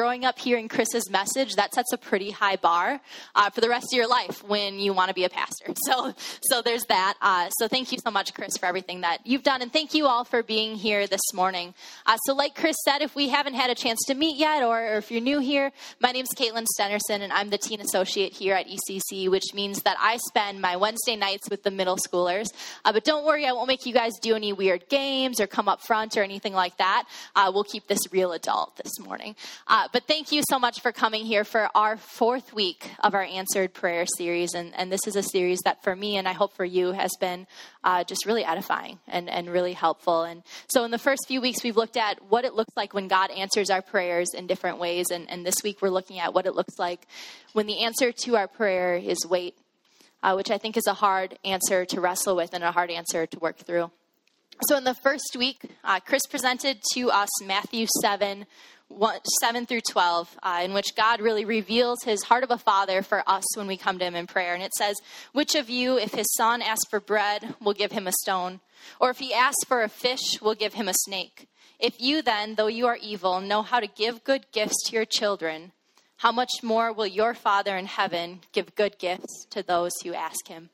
growing up hearing Chris's message, that sets a pretty high bar uh, for the rest of your life when you want to be a pastor. So, so there's that. Uh, so thank you so much, Chris, for everything that you've done, and thank you all for being here this morning. Uh, so, like Chris said, if we haven't had a chance to meet yet, or, or if you're new here, my name's Caitlin Stenerson, and I'm the teen associate here at ECC, which means that I spend my Wednesday nights with the middle schoolers. Uh, but don't worry, I won't make you guys do any weird games or come up front or anything like that. Uh, we'll keep this real adult this morning. Uh, but thank you so much for coming here for our fourth week of our answered prayer series. And, and this is a series that for me and I hope for you has been uh, just really edifying and, and really helpful. And so in the first few weeks, we've looked at what it looks like when God answers our prayers in different ways. And, and this week, we're looking at what it looks like when the answer to our prayer is wait, uh, which I think is a hard answer to wrestle with and a hard answer to work through. So, in the first week, uh, Chris presented to us Matthew 7 1, 7 through 12, uh, in which God really reveals his heart of a father for us when we come to him in prayer. And it says, Which of you, if his son asks for bread, will give him a stone? Or if he asks for a fish, will give him a snake? If you then, though you are evil, know how to give good gifts to your children, how much more will your Father in heaven give good gifts to those who ask him?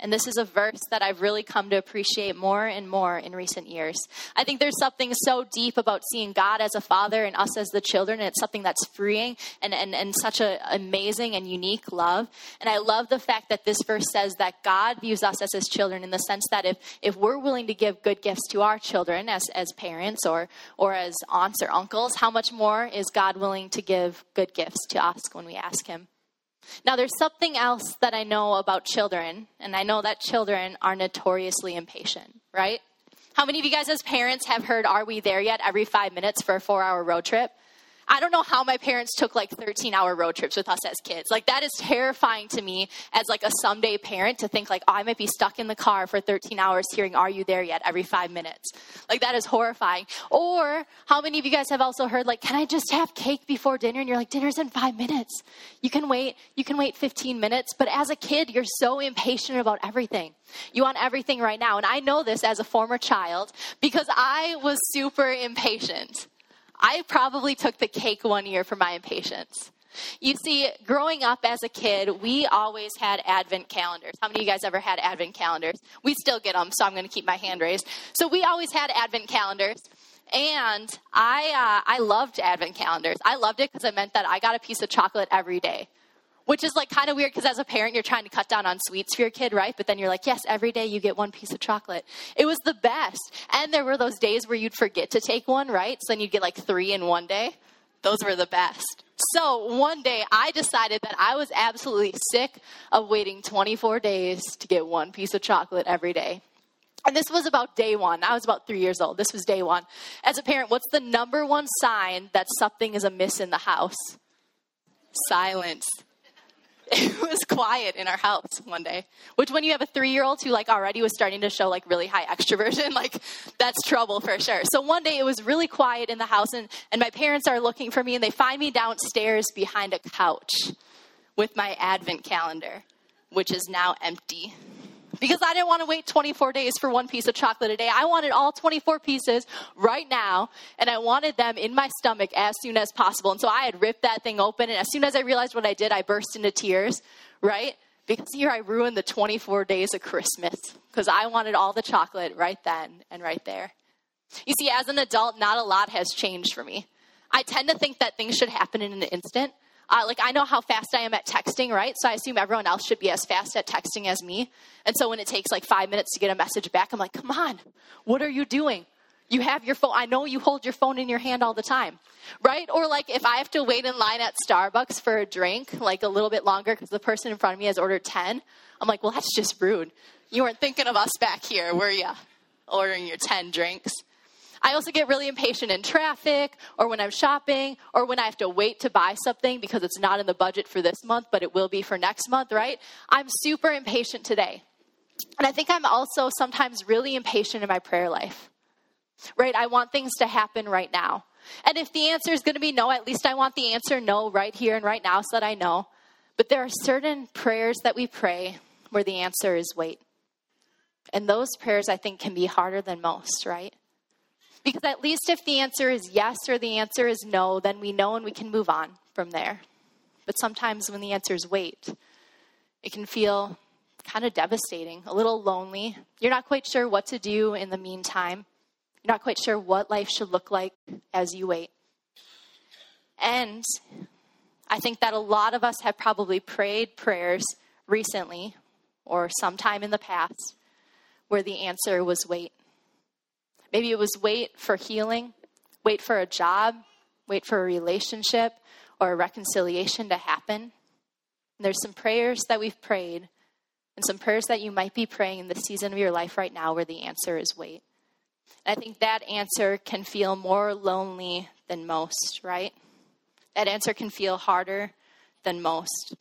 And this is a verse that I've really come to appreciate more and more in recent years. I think there's something so deep about seeing God as a father and us as the children, and it's something that's freeing and, and, and such an amazing and unique love. And I love the fact that this verse says that God views us as his children in the sense that if, if we're willing to give good gifts to our children as, as parents or, or as aunts or uncles, how much more is God willing to give good gifts to us when we ask him? Now, there's something else that I know about children, and I know that children are notoriously impatient, right? How many of you guys, as parents, have heard Are We There Yet every five minutes for a four hour road trip? I don't know how my parents took like 13 hour road trips with us as kids. Like that is terrifying to me as like a someday parent to think like, oh, I might be stuck in the car for 13 hours hearing Are You There Yet every five minutes. Like that is horrifying. Or how many of you guys have also heard like, can I just have cake before dinner? And you're like, dinner's in five minutes. You can wait, you can wait 15 minutes. But as a kid, you're so impatient about everything. You want everything right now. And I know this as a former child because I was super impatient. I probably took the cake one year for my impatience. You see, growing up as a kid, we always had advent calendars. How many of you guys ever had advent calendars? We still get them, so I'm going to keep my hand raised. So we always had advent calendars. And I, uh, I loved advent calendars. I loved it because it meant that I got a piece of chocolate every day which is like kind of weird because as a parent you're trying to cut down on sweets for your kid right but then you're like yes every day you get one piece of chocolate it was the best and there were those days where you'd forget to take one right so then you'd get like three in one day those were the best so one day i decided that i was absolutely sick of waiting 24 days to get one piece of chocolate every day and this was about day one. I was about three years old. This was day one. As a parent, what's the number one sign that something is amiss in the house? Silence. it was quiet in our house one day. Which, when you have a three year old who, like, already was starting to show, like, really high extroversion, like, that's trouble for sure. So one day it was really quiet in the house, and, and my parents are looking for me, and they find me downstairs behind a couch with my advent calendar, which is now empty because I didn't want to wait 24 days for one piece of chocolate a day. I wanted all 24 pieces right now, and I wanted them in my stomach as soon as possible. And so I had ripped that thing open, and as soon as I realized what I did, I burst into tears, right? Because here I ruined the 24 days of Christmas because I wanted all the chocolate right then and right there. You see, as an adult, not a lot has changed for me. I tend to think that things should happen in an instant. Uh, like I know how fast I am at texting, right? So I assume everyone else should be as fast at texting as me. And so when it takes like five minutes to get a message back, I'm like, come on, what are you doing? You have your phone. I know you hold your phone in your hand all the time, right? Or like if I have to wait in line at Starbucks for a drink, like a little bit longer because the person in front of me has ordered 10, I'm like, well, that's just rude. You weren't thinking of us back here, were you? Ordering your 10 drinks. I also get really impatient in traffic or when I'm shopping or when I have to wait to buy something because it's not in the budget for this month, but it will be for next month, right? I'm super impatient today. And I think I'm also sometimes really impatient in my prayer life, right? I want things to happen right now. And if the answer is going to be no, at least I want the answer no right here and right now so that I know. But there are certain prayers that we pray where the answer is wait. And those prayers, I think, can be harder than most, right? Because at least if the answer is yes or the answer is no, then we know and we can move on from there. But sometimes when the answer is wait, it can feel kind of devastating, a little lonely. You're not quite sure what to do in the meantime. You're not quite sure what life should look like as you wait. And I think that a lot of us have probably prayed prayers recently or sometime in the past where the answer was wait. Maybe it was wait for healing, wait for a job, wait for a relationship or a reconciliation to happen. And there's some prayers that we've prayed and some prayers that you might be praying in the season of your life right now where the answer is wait. And I think that answer can feel more lonely than most, right? That answer can feel harder than most.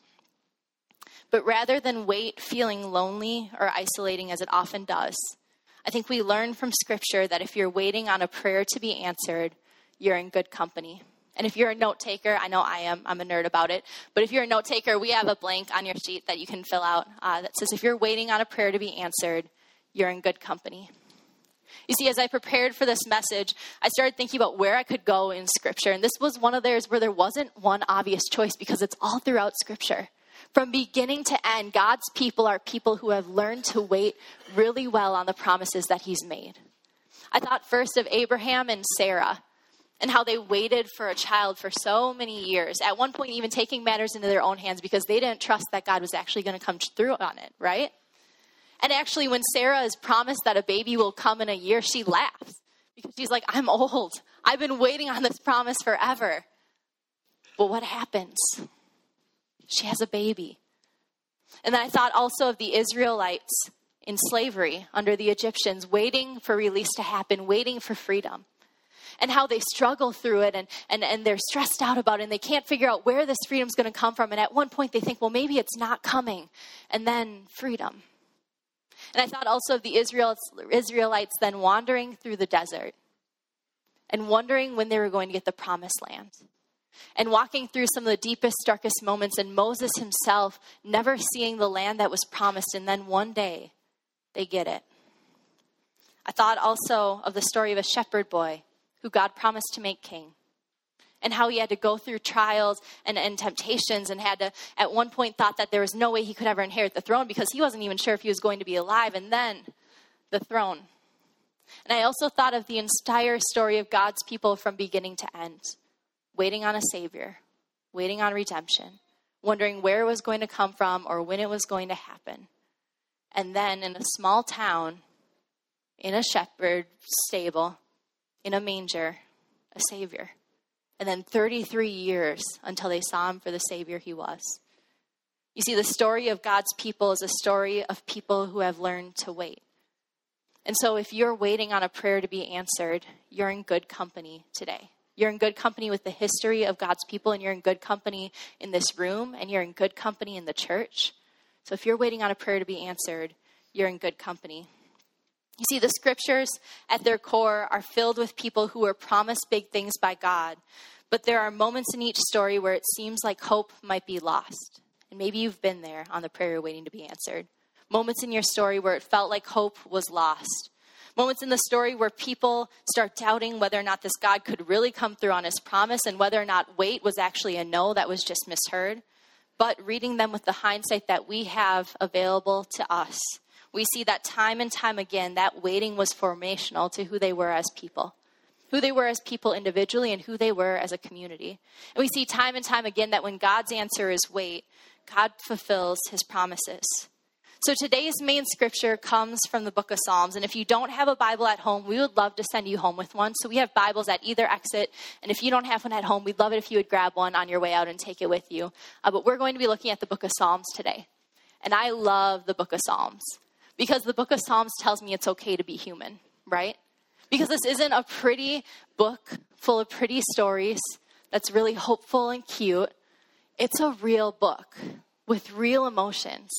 But rather than wait feeling lonely or isolating as it often does, I think we learn from Scripture that if you're waiting on a prayer to be answered, you're in good company. And if you're a note taker, I know I am, I'm a nerd about it, but if you're a note taker, we have a blank on your sheet that you can fill out uh, that says if you're waiting on a prayer to be answered, you're in good company. You see, as I prepared for this message, I started thinking about where I could go in Scripture. And this was one of theirs where there wasn't one obvious choice because it's all throughout Scripture. From beginning to end, God's people are people who have learned to wait really well on the promises that He's made. I thought first of Abraham and Sarah and how they waited for a child for so many years, at one point, even taking matters into their own hands because they didn't trust that God was actually going to come through on it, right? And actually, when Sarah is promised that a baby will come in a year, she laughs because she's like, I'm old. I've been waiting on this promise forever. But what happens? She has a baby. And then I thought also of the Israelites in slavery under the Egyptians, waiting for release to happen, waiting for freedom. And how they struggle through it and, and, and they're stressed out about it and they can't figure out where this freedom's going to come from. And at one point they think, well, maybe it's not coming. And then freedom. And I thought also of the Israelites then wandering through the desert and wondering when they were going to get the promised land and walking through some of the deepest, darkest moments, and Moses himself never seeing the land that was promised, and then one day they get it. I thought also of the story of a shepherd boy who God promised to make king. And how he had to go through trials and, and temptations, and had to, at one point, thought that there was no way he could ever inherit the throne because he wasn't even sure if he was going to be alive. And then the throne. And I also thought of the entire story of God's people from beginning to end waiting on a Savior, waiting on redemption, wondering where it was going to come from or when it was going to happen. And then in a small town, in a shepherd stable, in a manger, a Savior. And then 33 years until they saw him for the Savior he was. You see, the story of God's people is a story of people who have learned to wait. And so, if you're waiting on a prayer to be answered, you're in good company today. You're in good company with the history of God's people, and you're in good company in this room, and you're in good company in the church. So if you're waiting on a prayer to be answered, you're in good company. You see, the scriptures at their core are filled with people who were promised big things by God, but there are moments in each story where it seems like hope might be lost. And maybe you've been there on the prayer waiting to be answered. Moments in your story where it felt like hope was lost moments in the story where people start doubting whether or not this God could really come through on his promise and whether or not wait was actually a no that was just misheard. But reading them with the hindsight that we have available to us, we see that time and time again that waiting was formational to who they were as people who they were as people individually and who they were as a community. And we see time and time again that when God's answer is wait, God fulfills his promises. So today's main scripture comes from the book of Psalms. And if you don't have a Bible at home, we would love to send you home with one. So we have Bibles at either exit. And if you don't have one at home, we'd love it if you would grab one on your way out and take it with you. Uh, but we're going to be looking at the book of Psalms today. And I love the book of Psalms because the book of Psalms tells me it's okay to be human, right? Because this isn't a pretty book full of pretty stories that's really hopeful and cute. It's a real book with real emotions.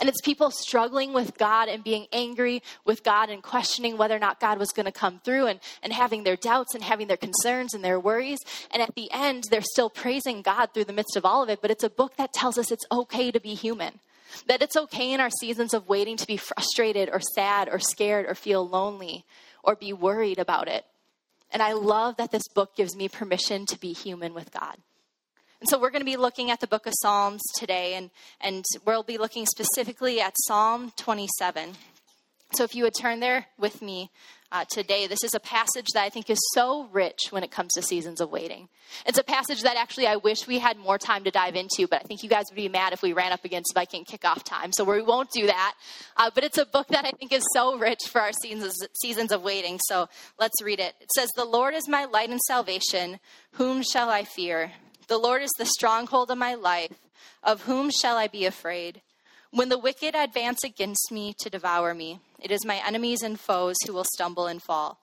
And it's people struggling with God and being angry with God and questioning whether or not God was going to come through and, and having their doubts and having their concerns and their worries. And at the end, they're still praising God through the midst of all of it. But it's a book that tells us it's okay to be human. That it's okay in our seasons of waiting to be frustrated or sad or scared or feel lonely or be worried about it. And I love that this book gives me permission to be human with God. So we're going to be looking at the book of Psalms today, and, and we'll be looking specifically at Psalm 27. So if you would turn there with me uh, today, this is a passage that I think is so rich when it comes to seasons of waiting. It's a passage that actually I wish we had more time to dive into, but I think you guys would be mad if we ran up against Viking kickoff time, so we won't do that. Uh, but it's a book that I think is so rich for our seasons, seasons of waiting, so let's read it. It says, The Lord is my light and salvation. Whom shall I fear? The Lord is the stronghold of my life. Of whom shall I be afraid? When the wicked advance against me to devour me, it is my enemies and foes who will stumble and fall.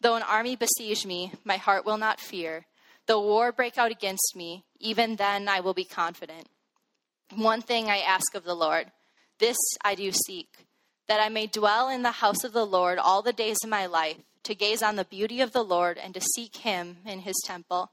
Though an army besiege me, my heart will not fear. Though war break out against me, even then I will be confident. One thing I ask of the Lord, this I do seek, that I may dwell in the house of the Lord all the days of my life, to gaze on the beauty of the Lord and to seek him in his temple.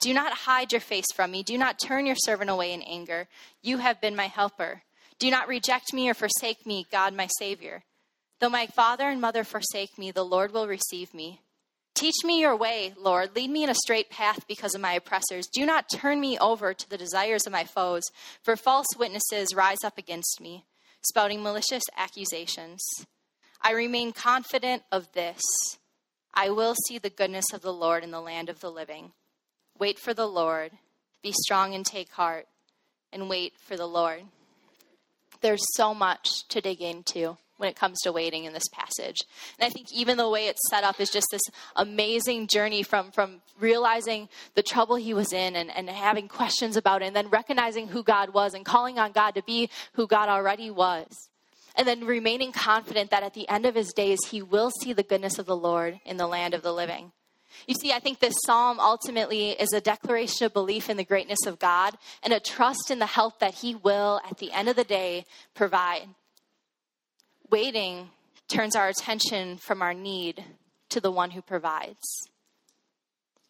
Do not hide your face from me. Do not turn your servant away in anger. You have been my helper. Do not reject me or forsake me, God my Savior. Though my father and mother forsake me, the Lord will receive me. Teach me your way, Lord. Lead me in a straight path because of my oppressors. Do not turn me over to the desires of my foes, for false witnesses rise up against me, spouting malicious accusations. I remain confident of this I will see the goodness of the Lord in the land of the living. Wait for the Lord. Be strong and take heart, and wait for the Lord. There's so much to dig into when it comes to waiting in this passage. And I think even the way it's set up is just this amazing journey from, from realizing the trouble he was in and, and having questions about it, and then recognizing who God was and calling on God to be who God already was. And then remaining confident that at the end of his days, he will see the goodness of the Lord in the land of the living. You see, I think this psalm ultimately is a declaration of belief in the greatness of God and a trust in the help that He will, at the end of the day, provide. Waiting turns our attention from our need to the one who provides.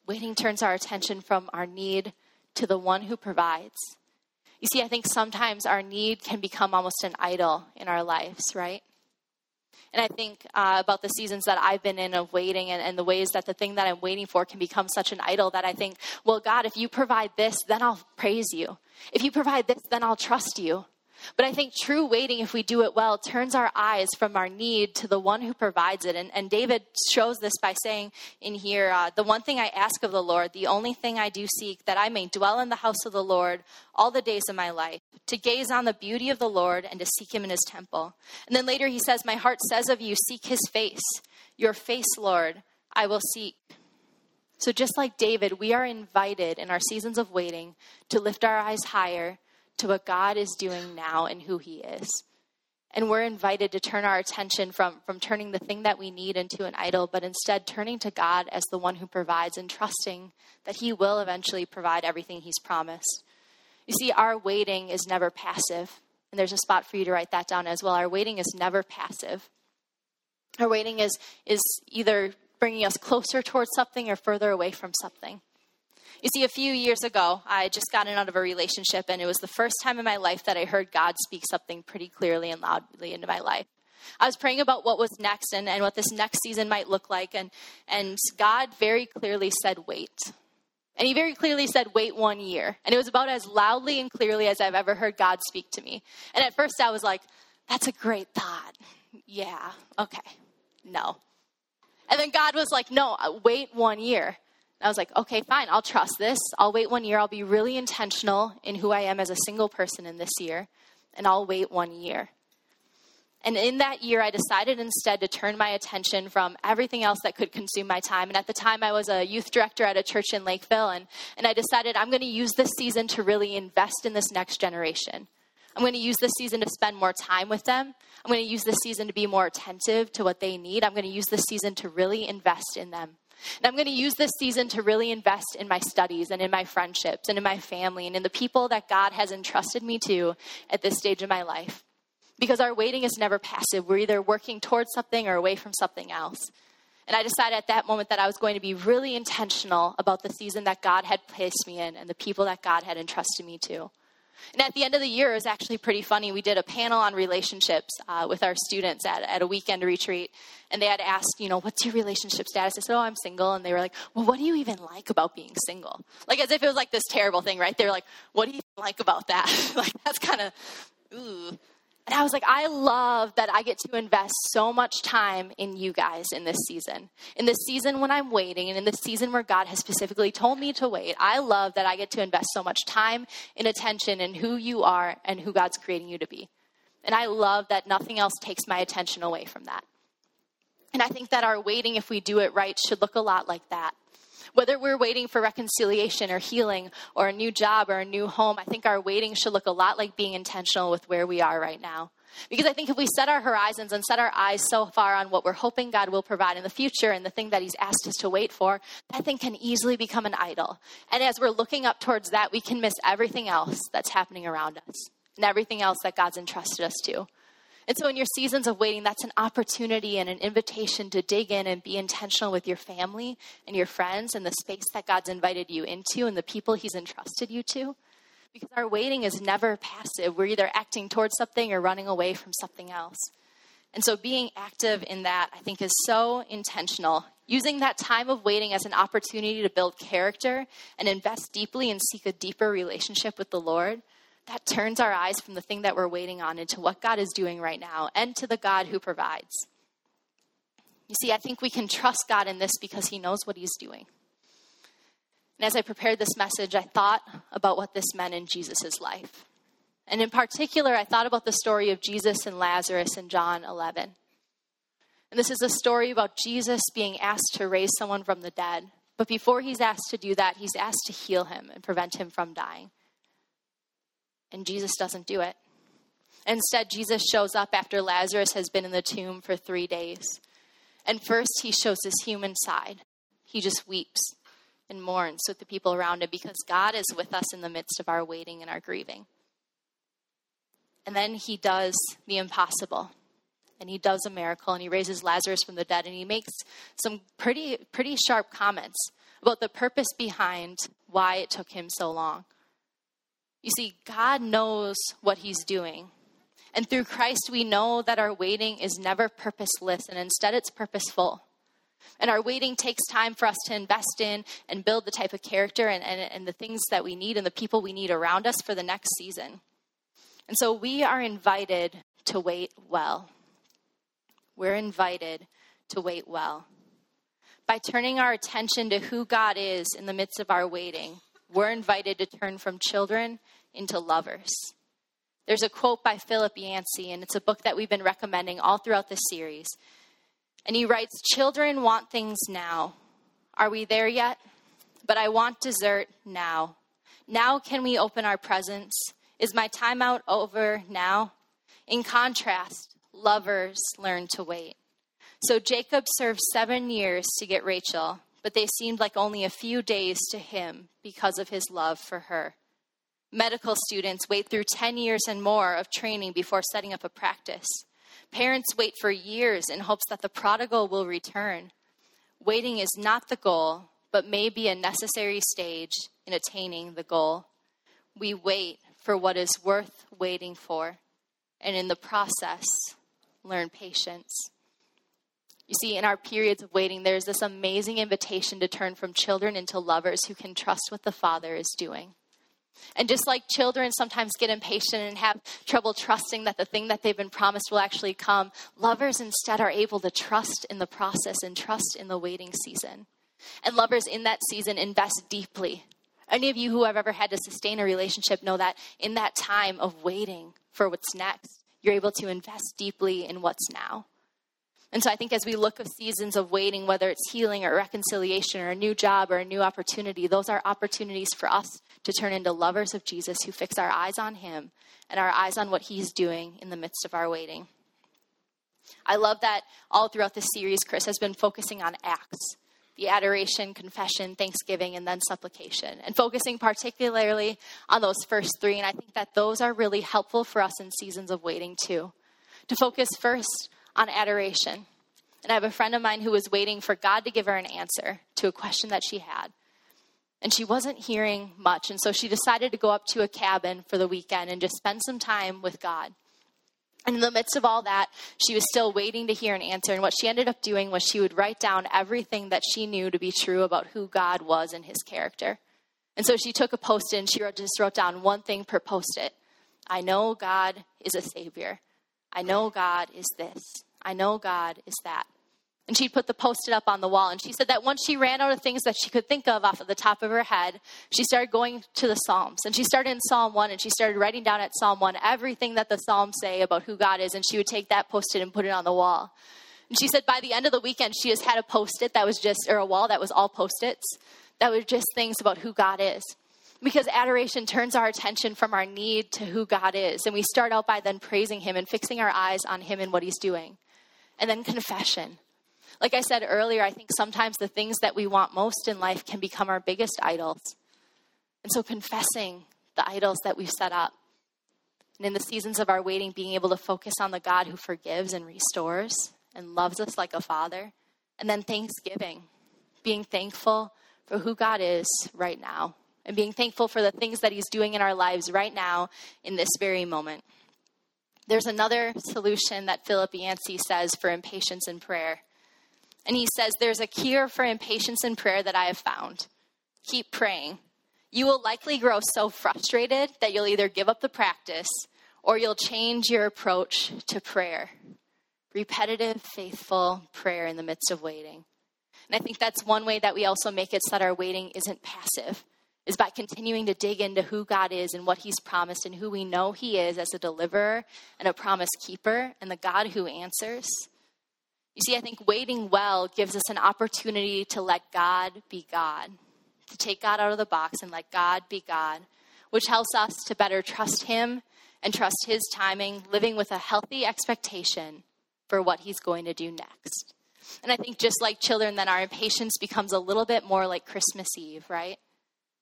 Waiting turns our attention from our need to the one who provides. You see, I think sometimes our need can become almost an idol in our lives, right? And I think uh, about the seasons that I've been in of waiting and, and the ways that the thing that I'm waiting for can become such an idol that I think, well, God, if you provide this, then I'll praise you. If you provide this, then I'll trust you. But I think true waiting, if we do it well, turns our eyes from our need to the one who provides it. And, and David shows this by saying in here, uh, The one thing I ask of the Lord, the only thing I do seek, that I may dwell in the house of the Lord all the days of my life, to gaze on the beauty of the Lord and to seek him in his temple. And then later he says, My heart says of you, Seek his face. Your face, Lord, I will seek. So, just like David, we are invited in our seasons of waiting to lift our eyes higher to what God is doing now and who He is. And we're invited to turn our attention from, from turning the thing that we need into an idol, but instead turning to God as the one who provides and trusting that He will eventually provide everything He's promised. You see, our waiting is never passive. And there's a spot for you to write that down as well. Our waiting is never passive. Our waiting is, is either bringing us closer towards something or further away from something. You see, a few years ago, I had just gotten out of a relationship, and it was the first time in my life that I heard God speak something pretty clearly and loudly into my life. I was praying about what was next and, and what this next season might look like, and, and God very clearly said, Wait. And He very clearly said, Wait one year. And it was about as loudly and clearly as I've ever heard God speak to me. And at first, I was like, That's a great thought. Yeah, okay, no. And then God was like, No, wait one year. I was like, okay, fine, I'll trust this. I'll wait one year. I'll be really intentional in who I am as a single person in this year, and I'll wait one year. And in that year, I decided instead to turn my attention from everything else that could consume my time. And at the time, I was a youth director at a church in Lakeville, and, and I decided I'm going to use this season to really invest in this next generation. I'm going to use this season to spend more time with them. I'm going to use this season to be more attentive to what they need. I'm going to use this season to really invest in them. And I'm going to use this season to really invest in my studies and in my friendships and in my family and in the people that God has entrusted me to at this stage of my life. Because our waiting is never passive. We're either working towards something or away from something else. And I decided at that moment that I was going to be really intentional about the season that God had placed me in and the people that God had entrusted me to. And at the end of the year, it was actually pretty funny. We did a panel on relationships uh, with our students at, at a weekend retreat. And they had asked, you know, what's your relationship status? I said, oh, I'm single. And they were like, well, what do you even like about being single? Like, as if it was like this terrible thing, right? They were like, what do you like about that? like, that's kind of, ooh. And I was like, I love that I get to invest so much time in you guys in this season. In this season when I'm waiting, and in this season where God has specifically told me to wait, I love that I get to invest so much time and attention in who you are and who God's creating you to be. And I love that nothing else takes my attention away from that. And I think that our waiting, if we do it right, should look a lot like that. Whether we're waiting for reconciliation or healing or a new job or a new home, I think our waiting should look a lot like being intentional with where we are right now. Because I think if we set our horizons and set our eyes so far on what we're hoping God will provide in the future and the thing that He's asked us to wait for, that thing can easily become an idol. And as we're looking up towards that, we can miss everything else that's happening around us and everything else that God's entrusted us to. And so, in your seasons of waiting, that's an opportunity and an invitation to dig in and be intentional with your family and your friends and the space that God's invited you into and the people He's entrusted you to. Because our waiting is never passive. We're either acting towards something or running away from something else. And so, being active in that, I think, is so intentional. Using that time of waiting as an opportunity to build character and invest deeply and seek a deeper relationship with the Lord that turns our eyes from the thing that we're waiting on into what God is doing right now and to the God who provides. You see, I think we can trust God in this because He knows what He's doing. And as I prepared this message, I thought about what this meant in Jesus' life. And in particular, I thought about the story of Jesus and Lazarus in John 11. And this is a story about Jesus being asked to raise someone from the dead. But before he's asked to do that, he's asked to heal him and prevent him from dying. And Jesus doesn't do it. Instead, Jesus shows up after Lazarus has been in the tomb for three days. And first, he shows his human side. He just weeps and mourns with the people around him because God is with us in the midst of our waiting and our grieving. And then he does the impossible. And he does a miracle and he raises Lazarus from the dead and he makes some pretty pretty sharp comments about the purpose behind why it took him so long. You see, God knows what He's doing. And through Christ, we know that our waiting is never purposeless and instead it's purposeful. And our waiting takes time for us to invest in and build the type of character and, and, and the things that we need and the people we need around us for the next season. And so we are invited to wait well. We're invited to wait well. By turning our attention to who God is in the midst of our waiting, we're invited to turn from children into lovers. There's a quote by Philip Yancey, and it's a book that we've been recommending all throughout this series. And he writes Children want things now. Are we there yet? But I want dessert now. Now can we open our presents? Is my timeout over now? In contrast, lovers learn to wait. So Jacob served seven years to get Rachel, but they seemed like only a few days to him because of his love for her. Medical students wait through 10 years and more of training before setting up a practice. Parents wait for years in hopes that the prodigal will return. Waiting is not the goal, but may be a necessary stage in attaining the goal. We wait for what is worth waiting for, and in the process, learn patience. You see, in our periods of waiting, there's this amazing invitation to turn from children into lovers who can trust what the Father is doing. And just like children sometimes get impatient and have trouble trusting that the thing that they've been promised will actually come, lovers instead are able to trust in the process and trust in the waiting season. And lovers in that season invest deeply. Any of you who have ever had to sustain a relationship know that in that time of waiting for what's next, you're able to invest deeply in what's now. And so I think as we look at seasons of waiting, whether it's healing or reconciliation or a new job or a new opportunity, those are opportunities for us to turn into lovers of Jesus who fix our eyes on Him and our eyes on what He's doing in the midst of our waiting. I love that all throughout this series, Chris has been focusing on acts. the adoration, confession, thanksgiving, and then supplication, and focusing particularly on those first three. And I think that those are really helpful for us in seasons of waiting too. To focus first on adoration. And I have a friend of mine who was waiting for God to give her an answer to a question that she had. And she wasn't hearing much. And so she decided to go up to a cabin for the weekend and just spend some time with God. And in the midst of all that, she was still waiting to hear an answer. And what she ended up doing was she would write down everything that she knew to be true about who God was and his character. And so she took a post it and she just wrote down one thing per post it. I know God is a savior. I know God is this. I know God is that. And she'd put the post-it up on the wall and she said that once she ran out of things that she could think of off of the top of her head she started going to the psalms. And she started in psalm 1 and she started writing down at psalm 1 everything that the psalms say about who god is and she would take that post-it and put it on the wall. And she said by the end of the weekend she just had a post-it that was just or a wall that was all post-its that was just things about who god is. Because adoration turns our attention from our need to who god is and we start out by then praising him and fixing our eyes on him and what he's doing and then confession like I said earlier, I think sometimes the things that we want most in life can become our biggest idols. And so confessing the idols that we've set up. And in the seasons of our waiting, being able to focus on the God who forgives and restores and loves us like a father. And then thanksgiving, being thankful for who God is right now and being thankful for the things that He's doing in our lives right now in this very moment. There's another solution that Philip Yancey says for impatience in prayer. And he says, There's a cure for impatience in prayer that I have found. Keep praying. You will likely grow so frustrated that you'll either give up the practice or you'll change your approach to prayer. Repetitive, faithful prayer in the midst of waiting. And I think that's one way that we also make it so that our waiting isn't passive, is by continuing to dig into who God is and what He's promised and who we know He is as a deliverer and a promise keeper and the God who answers. You see, I think waiting well gives us an opportunity to let God be God, to take God out of the box and let God be God, which helps us to better trust Him and trust His timing, living with a healthy expectation for what He's going to do next. And I think just like children, then our impatience becomes a little bit more like Christmas Eve, right?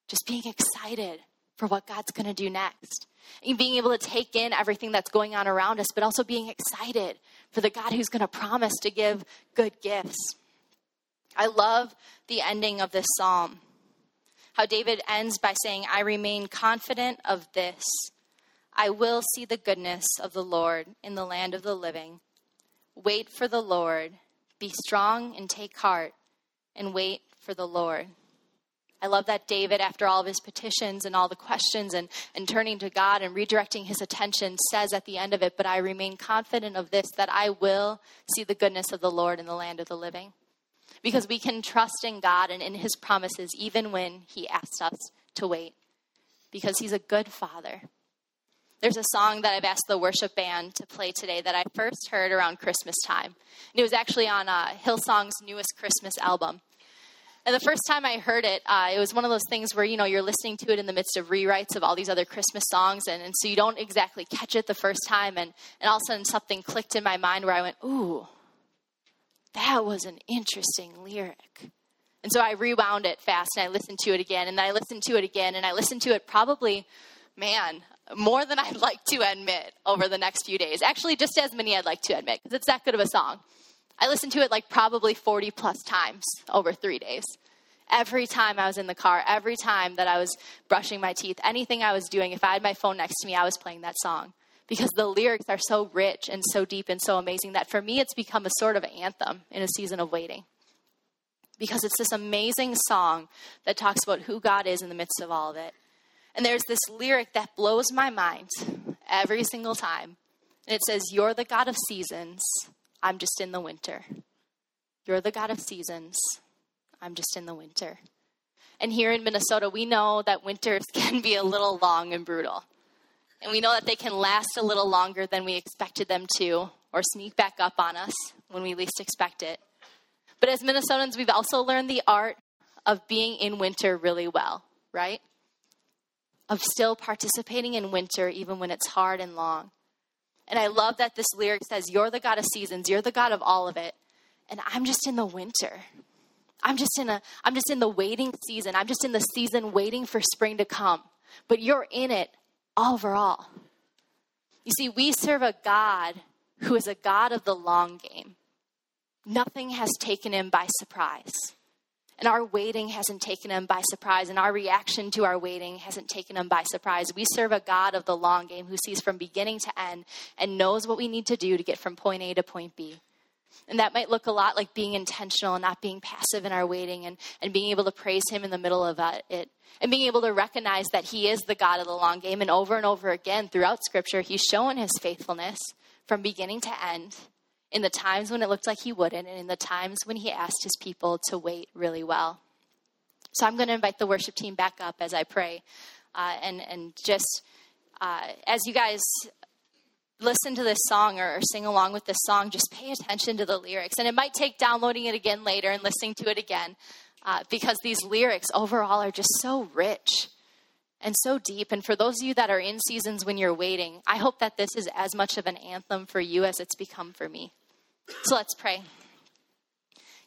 Just being excited for what God's going to do next. And being able to take in everything that's going on around us, but also being excited for the God who's going to promise to give good gifts. I love the ending of this psalm. How David ends by saying, I remain confident of this. I will see the goodness of the Lord in the land of the living. Wait for the Lord. Be strong and take heart, and wait for the Lord. I love that David, after all of his petitions and all the questions and, and turning to God and redirecting his attention, says at the end of it, But I remain confident of this, that I will see the goodness of the Lord in the land of the living. Because we can trust in God and in his promises even when he asks us to wait. Because he's a good father. There's a song that I've asked the worship band to play today that I first heard around Christmas time. And it was actually on uh, Hillsong's newest Christmas album. And the first time I heard it, uh, it was one of those things where, you know, you're listening to it in the midst of rewrites of all these other Christmas songs. And, and so you don't exactly catch it the first time. And, and all of a sudden something clicked in my mind where I went, ooh, that was an interesting lyric. And so I rewound it fast and I listened to it again. And I listened to it again. And I listened to it probably, man, more than I'd like to admit over the next few days. Actually, just as many I'd like to admit because it's that good of a song. I listened to it like probably 40 plus times over three days. Every time I was in the car, every time that I was brushing my teeth, anything I was doing, if I had my phone next to me, I was playing that song. Because the lyrics are so rich and so deep and so amazing that for me it's become a sort of anthem in a season of waiting. Because it's this amazing song that talks about who God is in the midst of all of it. And there's this lyric that blows my mind every single time. And it says, You're the God of seasons, I'm just in the winter. You're the God of seasons. I'm just in the winter. And here in Minnesota, we know that winters can be a little long and brutal. And we know that they can last a little longer than we expected them to, or sneak back up on us when we least expect it. But as Minnesotans, we've also learned the art of being in winter really well, right? Of still participating in winter even when it's hard and long. And I love that this lyric says, You're the God of seasons, you're the God of all of it, and I'm just in the winter. I'm just in a I'm just in the waiting season. I'm just in the season waiting for spring to come. But you're in it overall. You see, we serve a God who is a God of the long game. Nothing has taken him by surprise. And our waiting hasn't taken him by surprise, and our reaction to our waiting hasn't taken him by surprise. We serve a God of the long game who sees from beginning to end and knows what we need to do to get from point A to point B. And that might look a lot like being intentional and not being passive in our waiting and, and being able to praise Him in the middle of uh, it. And being able to recognize that He is the God of the long game. And over and over again throughout Scripture, He's shown His faithfulness from beginning to end in the times when it looked like He wouldn't, and in the times when He asked His people to wait really well. So I'm going to invite the worship team back up as I pray. Uh, and, and just uh, as you guys listen to this song or, or, sing along with this song, just pay attention to the lyrics. And it might take downloading it again later and listening to it again uh, because these lyrics overall are just so rich and so deep. And for those of you that are in seasons when you're waiting, I hope that this is as much of an anthem for you as it's become for me. So let's pray.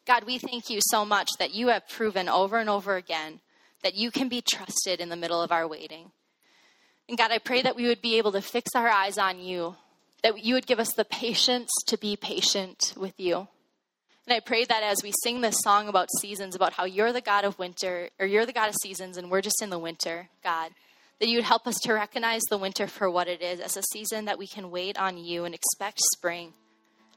God, we thank you so much that you have proven over and over again that you can be trusted in the middle of our waiting. And God, I pray that we would be able to fix our eyes on you, that you would give us the patience to be patient with you. And I pray that as we sing this song about seasons, about how you're the God of winter, or you're the God of seasons, and we're just in the winter, God, that you would help us to recognize the winter for what it is as a season that we can wait on you and expect spring.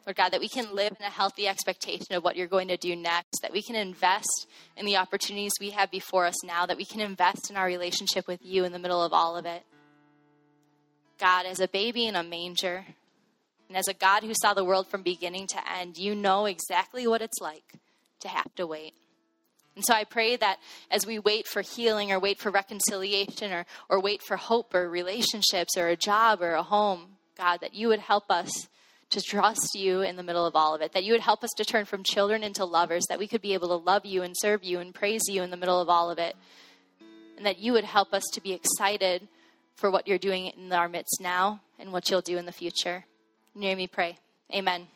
Lord God, that we can live in a healthy expectation of what you're going to do next, that we can invest in the opportunities we have before us now, that we can invest in our relationship with you in the middle of all of it. God as a baby in a manger. And as a God who saw the world from beginning to end, you know exactly what it's like to have to wait. And so I pray that as we wait for healing or wait for reconciliation or, or wait for hope or relationships or a job or a home, God, that you would help us to trust you in the middle of all of it, that you would help us to turn from children into lovers, that we could be able to love you and serve you and praise you in the middle of all of it, and that you would help us to be excited for what you're doing in our midst now and what you'll do in the future. Hear me pray. Amen.